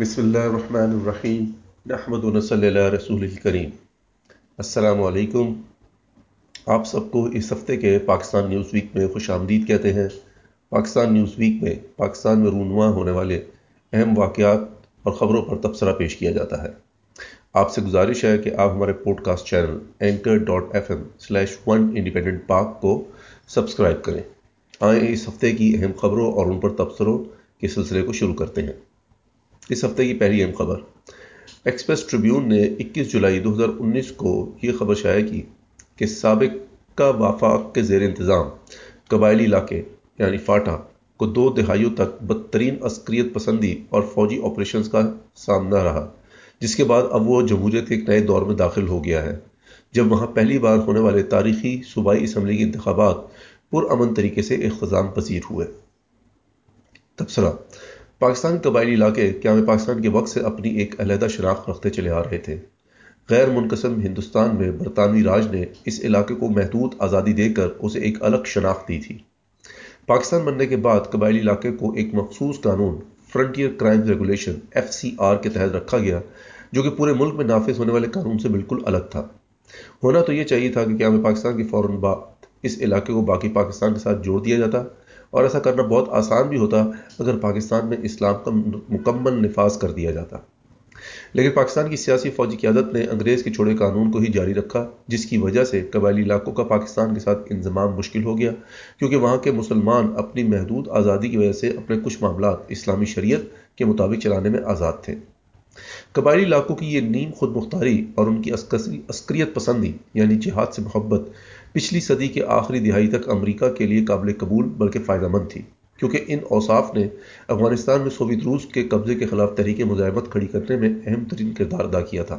بسم اللہ الرحمن الرحیم، نحمد صلی اللہ رسول الکریم۔ السلام علیکم۔ آپ سب کو اس ہفتے کے پاکستان نیوز ویک میں خوش آمدید کہتے ہیں۔ پاکستان نیوز ویک میں پاکستان میں رونما ہونے والے اہم واقعات اور خبروں پر تبصرہ پیش کیا جاتا ہے۔ آپ سے گزارش ہے کہ آپ ہمارے podcast channel anchor dot F M slash one independent Pak کو سبسکرائب کریں۔ آئیں اس ہفتے کی اہم خبروں اور ان پر تبصروں کے سلسلے کو شروع کرتے ہیں۔ اس ہفتے کی پہلی اہم خبر۔ ایکسپریس ٹریبیون نے اکیس جولائی دو ہزار انیس کو یہ خبر شائع کی کہ سابق کا وفاق کے زیر انتظام قبائلی علاقے یعنی فاٹا کو دو دہائیوں تک بدترین عسکریت پسندی اور فوجی آپریشنز کا سامنا رہا، جس کے بعد اب وہ جمہوریت کے ایک نئے دور میں داخل ہو گیا ہے۔ جب وہاں پہلی بار ہونے والے تاریخی صوبائی اسمبلی کے انتخابات پرامن طریقے سے اختتام پذیر ہوئے۔ تبصرہ۔ پاکستان قبائلی علاقے قیام پاکستان کے وقت سے اپنی ایک علیحدہ شناخت رکھتے چلے آ رہے تھے۔ غیر منقسم ہندوستان میں برطانوی راج نے اس علاقے کو محدود آزادی دے کر اسے ایک الگ شناخت دی تھی۔ پاکستان بننے کے بعد قبائلی علاقے کو ایک مخصوص قانون frontier crime regulation F C R کے تحت رکھا گیا، جو کہ پورے ملک میں نافذ ہونے والے قانون سے بالکل الگ تھا۔ ہونا تو یہ چاہیے تھا کہ قیام پاکستان کے فوراً بعد اس علاقے کو باقی پاکستان کے ساتھ جوڑ دیا جاتا۔ اور ایسا کرنا بہت آسان بھی ہوتا اگر پاکستان میں اسلام کا مکمل نفاذ کر دیا جاتا۔ لیکن پاکستان کی سیاسی فوجی قیادت نے انگریز کے چھوڑے قانون کو ہی جاری رکھا، جس کی وجہ سے قبائلی علاقوں کا پاکستان کے ساتھ انضمام مشکل ہو گیا، کیونکہ وہاں کے مسلمان اپنی محدود آزادی کی وجہ سے اپنے کچھ معاملات اسلامی شریعت کے مطابق چلانے میں آزاد تھے۔ قبائلی علاقوں کی یہ نیم خود مختاری اور ان کی عسکریت پسندی یعنی جہاد سے محبت پچھلی صدی کے آخری دہائی تک امریکہ کے لیے قابل قبول بلکہ فائدہ مند تھی، کیونکہ ان اوصاف نے افغانستان میں سوویت روس کے قبضے کے خلاف تحریک مزاحمت کھڑی کرنے میں اہم ترین کردار ادا کیا تھا۔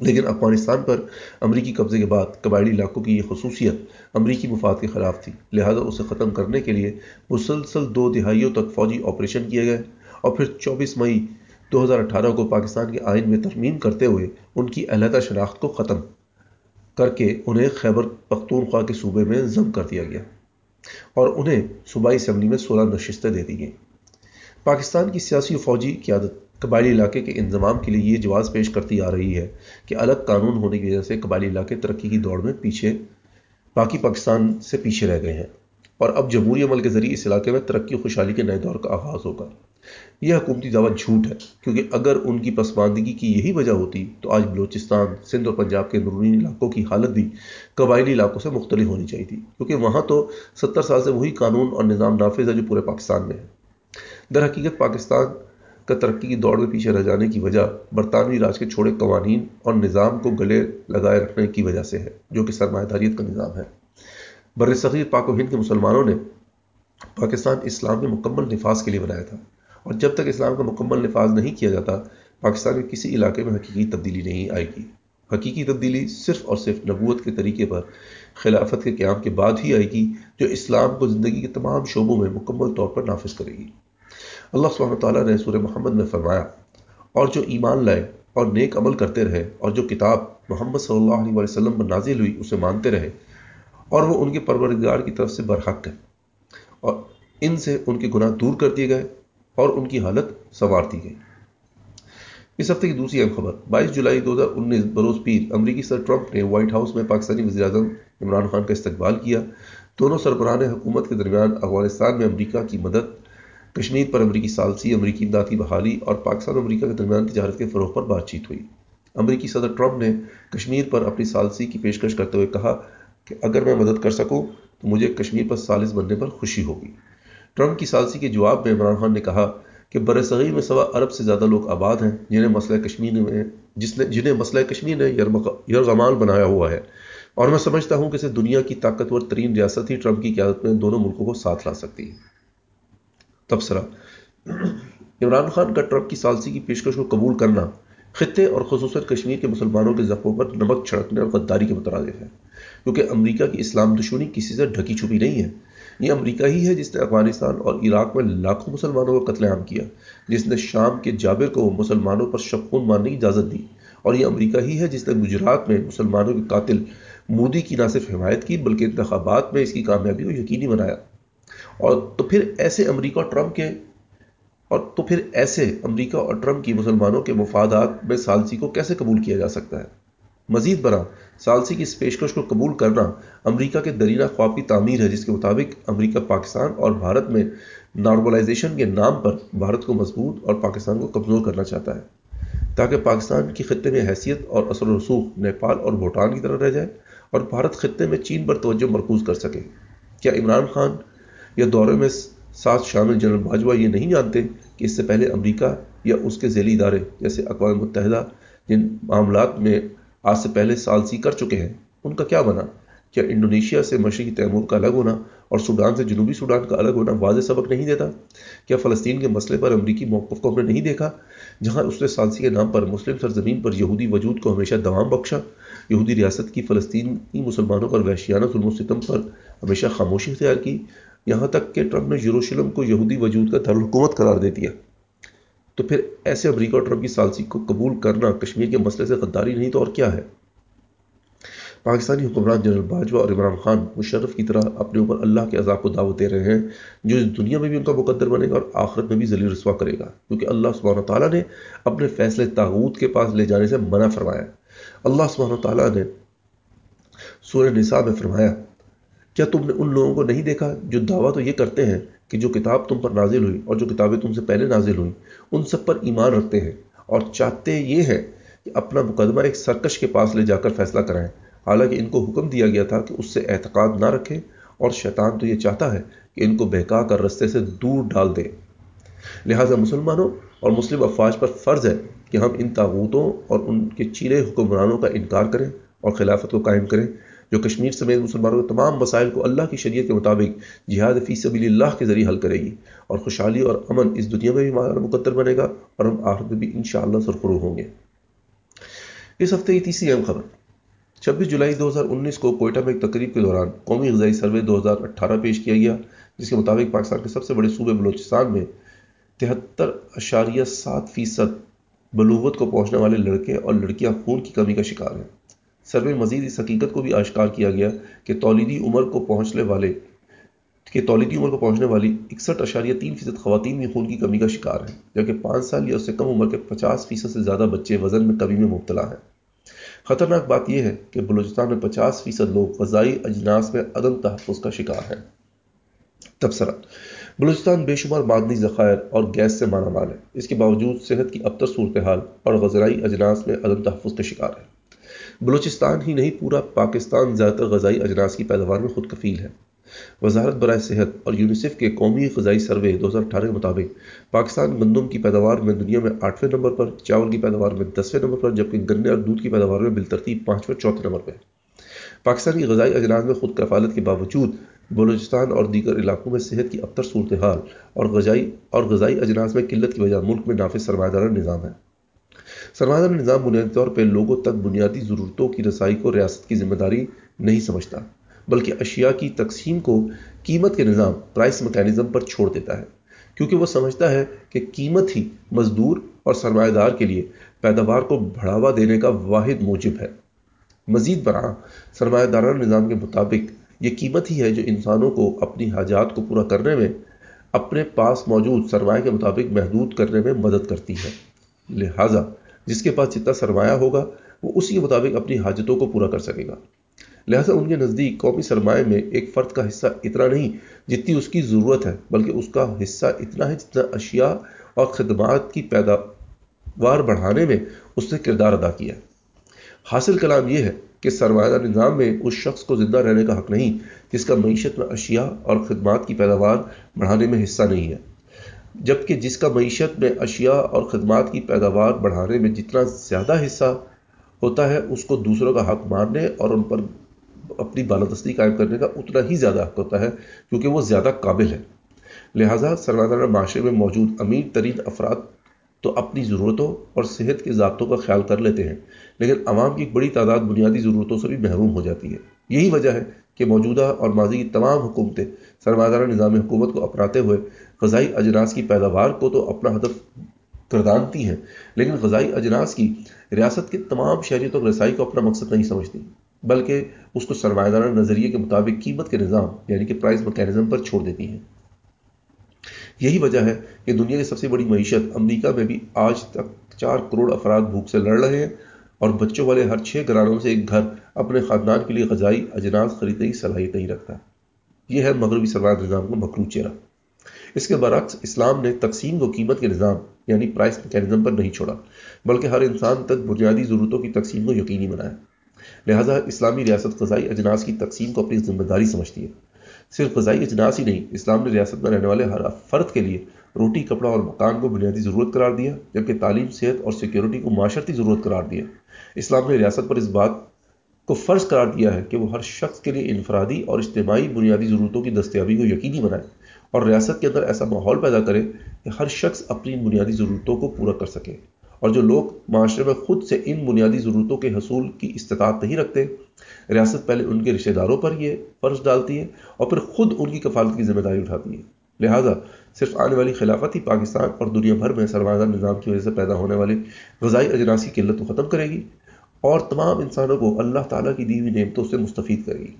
لیکن افغانستان پر امریکی قبضے کے بعد قبائلی علاقوں کی یہ خصوصیت امریکی مفاد کے خلاف تھی، لہذا اسے ختم کرنے کے لیے مسلسل دو دہائیوں تک فوجی آپریشن کیے گئے اور پھر چوبیس مئی دو ہزار اٹھارہ کو پاکستان کے آئین میں ترمیم کرتے ہوئے ان کی علیحدہ شناخت کو ختم۔ کر کے انہیں خیبر پختونخوا کے صوبے میں ضم کر دیا گیا اور انہیں صوبائی اسمبلی میں سولہ نشستیں دے دی گئیں۔ پاکستان کی سیاسی و فوجی قیادت قبائلی علاقے کے انضمام کے لیے یہ جواز پیش کرتی آ رہی ہے کہ الگ قانون ہونے کی وجہ سے قبائلی علاقے ترقی کی دوڑ میں پیچھے، باقی پاکستان سے پیچھے رہ گئے ہیں اور اب جمہوری عمل کے ذریعے اس علاقے میں ترقی و خوشحالی کے نئے دور کا آغاز ہوگا۔ یہ حکومتی دعوت جھوٹ ہے، کیونکہ اگر ان کی پسماندگی کی یہی وجہ ہوتی تو آج بلوچستان، سندھ اور پنجاب کے نرونی علاقوں کی حالت بھی قبائلی علاقوں سے مختلف ہونی چاہیے تھی، کیونکہ وہاں تو ستر سال سے وہی قانون اور نظام نافذ ہے جو پورے پاکستان میں ہے۔ در حقیقت پاکستان کا ترقی کی دوڑ میں پیچھے رہ جانے کی وجہ برطانوی راج کے چھوڑے قوانین اور نظام کو گلے لگائے رکھنے کی وجہ سے ہے، جو کہ سرمایہ داریت کا نظام ہے۔ بر صغیر پاک و ہند کے مسلمانوں نے پاکستان اسلام میں مکمل نفاذ کے لیے بنایا تھا۔ اور جب تک اسلام کا مکمل نفاذ نہیں کیا جاتا، پاکستان کے کسی علاقے میں حقیقی تبدیلی نہیں آئے گی۔ حقیقی تبدیلی صرف اور صرف نبوت کے طریقے پر، خلافت کے قیام کے بعد ہی آئے گی، جو اسلام کو زندگی کے تمام شعبوں میں مکمل طور پر نافذ کرے گی۔ اللہ سبحانہ تعالیٰ نے سورہ محمد میں فرمایا، اور جو ایمان لائے اور نیک عمل کرتے رہے، اور جو کتاب محمد صلی اللہ علیہ وسلم پر نازل ہوئی، اسے مانتے رہے، اور وہ ان کے پروردگار کی طرف سے برحق ہے، اور ان سے ان کے گناہ دور کر دیے گئے اور ان کی حالت سنوار دی گئی۔ اس ہفتے کی دوسری اہم خبر، بائیس جولائی دو ہزار انیس بروز پیر، امریکی صدر ٹرمپ نے وائٹ ہاؤس میں پاکستانی وزیر اعظم عمران خان کا استقبال کیا۔ دونوں سربراہ حکومت کے درمیان افغانستان میں امریکہ کی مدد، کشمیر پر امریکی سالسی، امریکی امدادی بحالی اور پاکستان امریکہ کے درمیان تجارت کے فروغ پر بات چیت ہوئی۔ امریکی صدر ٹرمپ نے کشمیر پر اپنی سالسی کی پیشکش کرتے ہوئے کہا کہ اگر میں مدد کر سکوں تو مجھے کشمیر پر سالس بننے پر خوشی ہوگی۔ ٹرمپ کی سالسی کے جواب میں عمران خان نے کہا کہ بر صغیر میں سوا ارب سے زیادہ لوگ آباد ہیں، جنہیں مسئلہ کشمیر میں، جس نے، جنہیں مسئلہ کشمیر نے یرغمال بنایا ہوا ہے۔ اور میں سمجھتا ہوں کہ اسے دنیا کی طاقتور ترین ریاست ہی ٹرمپ کی قیادت میں دونوں ملکوں کو ساتھ لا سکتی ہے۔ تبصرہ۔ عمران خان کا ٹرمپ کی سالسی کی پیشکش کو قبول کرنا خطے اور خصوصاً کشمیر کے مسلمانوں کے زخموں پر نمک چھڑکنے اور غداری کے مترادف ہے۔ کیونکہ امریکہ کی اسلام دشمنی کسی سے ڈھکی چھپی نہیں ہے۔ یہ امریکہ ہی ہے جس نے افغانستان اور عراق میں لاکھوں مسلمانوں کو قتل عام کیا، جس نے شام کے جابر کو مسلمانوں پر شفقون ماننے کی اجازت دی، اور یہ امریکہ ہی ہے جس نے گجرات میں مسلمانوں کے قاتل مودی کی نہ صرف حمایت کی بلکہ انتخابات میں اس کی کامیابی کو یقینی بنایا۔ اور تو پھر ایسے امریکہ اور ٹرمپ کے، اور تو پھر ایسے امریکہ اور ٹرمپ کی مسلمانوں کے مفادات میں سالسی کو کیسے قبول کیا جا سکتا ہے؟ مزید برآں سالسی کی اس پیشکش کو قبول کرنا امریکہ کے درینہ خواب کی تعمیر ہے، جس کے مطابق امریکہ، پاکستان اور بھارت میں نارملائزیشن کے نام پر بھارت کو مضبوط اور پاکستان کو کمزور کرنا چاہتا ہے۔ تاکہ پاکستان کی خطے میں حیثیت اور اثر و رسوخ نیپال اور بھوٹان کی طرح رہ جائے اور بھارت خطے میں چین پر توجہ مرکوز کر سکے۔ کیا عمران خان یا دورے میں ساتھ شامل جنرل باجوہ یہ نہیں جانتے کہ اس سے پہلے امریکہ یا اس کے ذیلی ادارے جیسے اقوام متحدہ جن معاملات میں آج سے پہلے سالسی کر چکے ہیں۔ ان کا کیا بنا؟ کیا انڈونیشیا سے مشرقی تیمور کا الگ ہونا اور سوڈان سے جنوبی سوڈان کا الگ ہونا واضح سبق نہیں دیتا؟ کیا فلسطین کے مسئلے پر امریکی موقف کو ہم نے نہیں دیکھا جہاں اس نے سالسی کے نام پر مسلم سرزمین پر یہودی وجود کو ہمیشہ دوام بخشا؟ یہودی ریاست کی فلسطینی مسلمانوں پر وحشیانہ ظلم و ستم پر ہمیشہ خاموشی اختیار کی، یہاں تک کہ ٹرمپ نے یروشلم کو یہودی وجود کا دارالحکومت قرار دے دیا۔ تو پھر ایسے امریکہ اور ٹرمپ کی سالسی کو قبول کرنا کشمیر کے مسئلے سے غداری نہیں تو اور کیا ہے؟ پاکستانی حکمران جنرل باجوہ اور عمران خان مشرف کی طرح اپنے اوپر اللہ کے عذاب کو دعوت دے رہے ہیں، جو اس دنیا میں بھی ان کا مقدر بنے گا اور آخرت میں بھی ذلیل رسوا کرے گا۔ کیونکہ اللہ سبحانہ تعالیٰ نے اپنے فیصلے تاغوت کے پاس لے جانے سے منع فرمایا۔ اللہ سبحانہ تعالیٰ نے سورہ نساء میں فرمایا، کیا تم نے ان لوگوں کو نہیں دیکھا جو دعویٰ تو یہ کرتے ہیں کہ جو کتاب تم پر نازل ہوئی اور جو کتابیں تم سے پہلے نازل ہوئیں، ان سب پر ایمان رکھتے ہیں اور چاہتے یہ ہے کہ اپنا مقدمہ ایک سرکش کے پاس لے جا کر فیصلہ کرائیں۔ حالانکہ ان کو حکم دیا گیا تھا کہ اس سے اعتقاد نہ رکھیں اور شیطان تو یہ چاہتا ہے کہ ان کو بہکا کر رستے سے دور ڈال دے۔ لہٰذا مسلمانوں اور مسلم افواج پر فرض ہے کہ ہم ان تاغوتوں اور ان کے چیرے حکمرانوں کا انکار کریں اور خلافت کو قائم کریں۔ جو کشمیر سمیت مسلمانوں کے تمام مسائل کو اللہ کی شریعت کے مطابق جہاد فی سبیل اللہ کے ذریعے حل کرے گی اور خوشحالی اور امن اس دنیا میں بھی ہمارا مقدر بنے گا اور ہم آخر میں بھی انشاءاللہ سرخرو ہوں گے۔ اس ہفتے کی تیسری اہم خبر، چھبیس جولائی دو ہزار انیس کو کوئٹہ میں ایک تقریب کے دوران قومی غذائی سروے دو ہزار اٹھارہ پیش کیا گیا، جس کے مطابق پاکستان کے سب سے بڑے صوبے بلوچستان میں تہتر اشاریہ سات فیصد بلوغت کو پہنچنے والے لڑکے اور لڑکیاں خون کی کمی کا شکار ہیں۔ سروے مزید اس حقیقت کو بھی آشکار کیا گیا کہ تولیدی عمر کو پہنچنے والے کہ تولیدی عمر کو پہنچنے والی اکسٹھ اشاریہ تین فیصد خواتین بھی خون کی کمی کا شکار ہیں، جبکہ پانچ سال یا اس سے کم عمر کے پچاس فیصد سے زیادہ بچے وزن میں کمی میں مبتلا ہیں۔ خطرناک بات یہ ہے کہ بلوچستان میں پچاس فیصد لوگ غذائی اجناس میں عدم تحفظ کا شکار ہیں۔ تبصرہ، بلوچستان بے شمار معدنی ذخائر اور گیس سے مانا مال ہے۔ اس کے باوجود صحت کی ابتر صورتحال اور غذائی اجناس میں عدم تحفظ کا شکار ہے۔ بلوچستان ہی نہیں، پورا پاکستان زیادہ تر غذائی اجناس کی پیداوار میں خود کفیل ہے۔ وزارت برائے صحت اور یونیسیف کے قومی غذائی سروے دو ہزار اٹھارہ کے مطابق پاکستان گندم کی پیداوار میں دنیا میں آٹھویں نمبر پر، چاول کی پیداوار میں دسویں نمبر پر، جبکہ گنے اور دودھ کی پیداوار میں بالترتیب پانچویں چوتھے نمبر پہ پاکستان کی غذائی اجناس میں خود کفالت کے باوجود بلوچستان اور دیگر علاقوں میں صحت کی ابتر صورتحال اور غذائی اور غذائی اجناس میں قلت کی وجہ ملک میں نافذ سرمایہ دار نظام ہے۔ سرمایہ دار نظام بنیادی طور پہ لوگوں تک بنیادی ضرورتوں کی رسائی کو ریاست کی ذمہ داری نہیں سمجھتا، بلکہ اشیاء کی تقسیم کو قیمت کے نظام پرائس میکینزم پر چھوڑ دیتا ہے۔ کیونکہ وہ سمجھتا ہے کہ قیمت ہی مزدور اور سرمایہ دار کے لیے پیداوار کو بڑھاوا دینے کا واحد موجب ہے۔ مزید برآں سرمایہ دارانہ نظام کے مطابق یہ قیمت ہی ہے جو انسانوں کو اپنی حاجات کو پورا کرنے میں، اپنے پاس موجود سرمایہ کے مطابق محدود کرنے میں مدد کرتی ہے۔ لہٰذا جس کے پاس جتنا سرمایہ ہوگا، وہ اسی کے مطابق اپنی حاجتوں کو پورا کر سکے گا۔ لہٰذا ان کے نزدیک قومی سرمایہ میں ایک فرد کا حصہ اتنا نہیں جتنی اس کی ضرورت ہے، بلکہ اس کا حصہ اتنا ہے جتنا اشیاء اور خدمات کی پیداوار بڑھانے میں اس نے کردار ادا کیا۔ حاصل کلام یہ ہے کہ سرمایہ نظام میں اس شخص کو زندہ رہنے کا حق نہیں، جس کا معیشت میں اشیاء اور خدمات کی پیداوار بڑھانے میں حصہ نہیں ہے۔ جبکہ جس کا معیشت میں اشیاء اور خدمات کی پیداوار بڑھانے میں جتنا زیادہ حصہ ہوتا ہے، اس کو دوسروں کا حق ماننے اور ان پر اپنی بالادستی قائم کرنے کا اتنا ہی زیادہ حق ہوتا ہے کیونکہ وہ زیادہ قابل ہے لہٰذا سرمایہ معاشرے میں موجود امیر ترین افراد تو اپنی ضرورتوں اور صحت کے ضابطوں کا خیال کر لیتے ہیں، لیکن عوام کی ایک بڑی تعداد بنیادی ضرورتوں سے بھی محروم ہو جاتی ہے۔ یہی وجہ ہے کہ موجودہ اور ماضی کی تمام حکومتیں سرمایہ دارہ نظام حکومت کو اپناتے ہوئے غذائی اجناس کی پیداوار کو تو اپنا ہدف گردانتی ہیں، لیکن غذائی اجناس کی ریاست کے تمام شہریوں تک رسائی کو اپنا مقصد نہیں سمجھتی، بلکہ اس کو سرمایہ دارہ نظریے کے مطابق قیمت کے نظام یعنی کہ پرائز میکینزم پر چھوڑ دیتی ہیں۔ یہی وجہ ہے کہ دنیا کی سب سے بڑی معیشت امریکہ میں بھی آج تک چار کروڑ افراد بھوک سے لڑ رہے ہیں اور بچوں والے ہر چھ گھرانوں سے ایک گھر اپنے خاندان کے لیے غذائی اجناس خریدنے کی صلاحیت نہیں رکھتا۔ یہ ہے مغربی سرمایہ نظام کا مکرو چہرہ۔ اس کے برعکس، اسلام نے تقسیم و قیمت کے نظام یعنی پرائس میکینزم پر نہیں چھوڑا، بلکہ ہر انسان تک بنیادی ضرورتوں کی تقسیم کو یقینی بنایا۔ لہذا اسلامی ریاست غذائی اجناس کی تقسیم کو اپنی ذمہ داری سمجھتی ہے۔ صرف غذائی اجناس ہی نہیں، اسلام نے ریاست میں رہنے والے ہر فرد کے لیے روٹی، کپڑا اور مکان کو بنیادی ضرورت قرار دیا، جبکہ تعلیم، صحت اور سیکیورٹی کو معاشرتی ضرورت قرار دیا۔ اسلام نے ریاست پر اس بات کو فرض قرار دیا ہے کہ وہ ہر شخص کے لیے انفرادی اور اجتماعی بنیادی ضرورتوں کی دستیابی کو یقینی بنائے اور ریاست کے اندر ایسا ماحول پیدا کرے کہ ہر شخص اپنی بنیادی ضرورتوں کو پورا کر سکے اور جو لوگ معاشرے میں خود سے ان بنیادی ضرورتوں کے حصول کی استطاعت نہیں رکھتے، ریاست پہلے ان کے رشتہ داروں پر یہ فرض ڈالتی ہے اور پھر خود ان کی کفالت کی ذمہ داری اٹھاتی ہے۔ لہٰذا صرف آنے والی خلافت ہی پاکستان اور دنیا بھر میں سرمایہ نظام کی وجہ سے پیدا ہونے والے غذائی اجناس کی قلت کو ختم کرے گی۔ اور تمام انسانوں کو اللہ تعالیٰ کی دی ہوئی نعمتوں سے مستفید کرے گی۔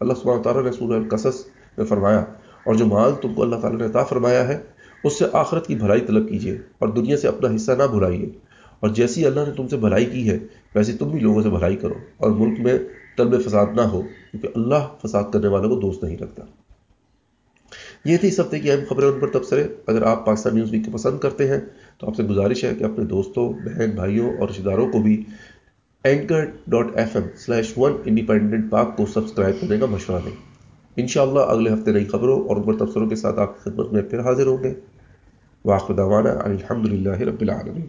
اللہ سبحانہ تعالیٰ نے سورہ القصص میں فرمایا، اور جو مال تم کو اللہ تعالیٰ نے عطا فرمایا ہے، اس سے آخرت کی بھلائی طلب کیجیے اور دنیا سے اپنا حصہ نہ بھلائیے۔ اور جیسی اللہ نے تم سے بھلائی کی ہے ویسے تم بھی لوگوں سے بھلائی کرو۔ اور ملک میں طلب فساد نہ ہو، کیونکہ اللہ فساد کرنے والوں کو دوست نہیں رکھتا۔ یہ تھی اس ہفتے کی اہم خبریں، ان پر تبصرے۔ اگر آپ پاکستان نیوز ویک کو پسند کرتے ہیں، تو آپ سے گزارش ہے کہ اپنے دوستوں، بہن، بھائیوں اور رشتے داروں کو بھی anchor dot F M slash one independent Pak کو سبسکرائب کرنے کا مشورہ دیں۔ انشاءاللہ اگلے ہفتے نئی خبروں اور عمر تبصروں کے ساتھ آپ کی خدمت میں پھر حاضر ہوں گے۔ واخر دعوانا الحمد للہ رب العالمین۔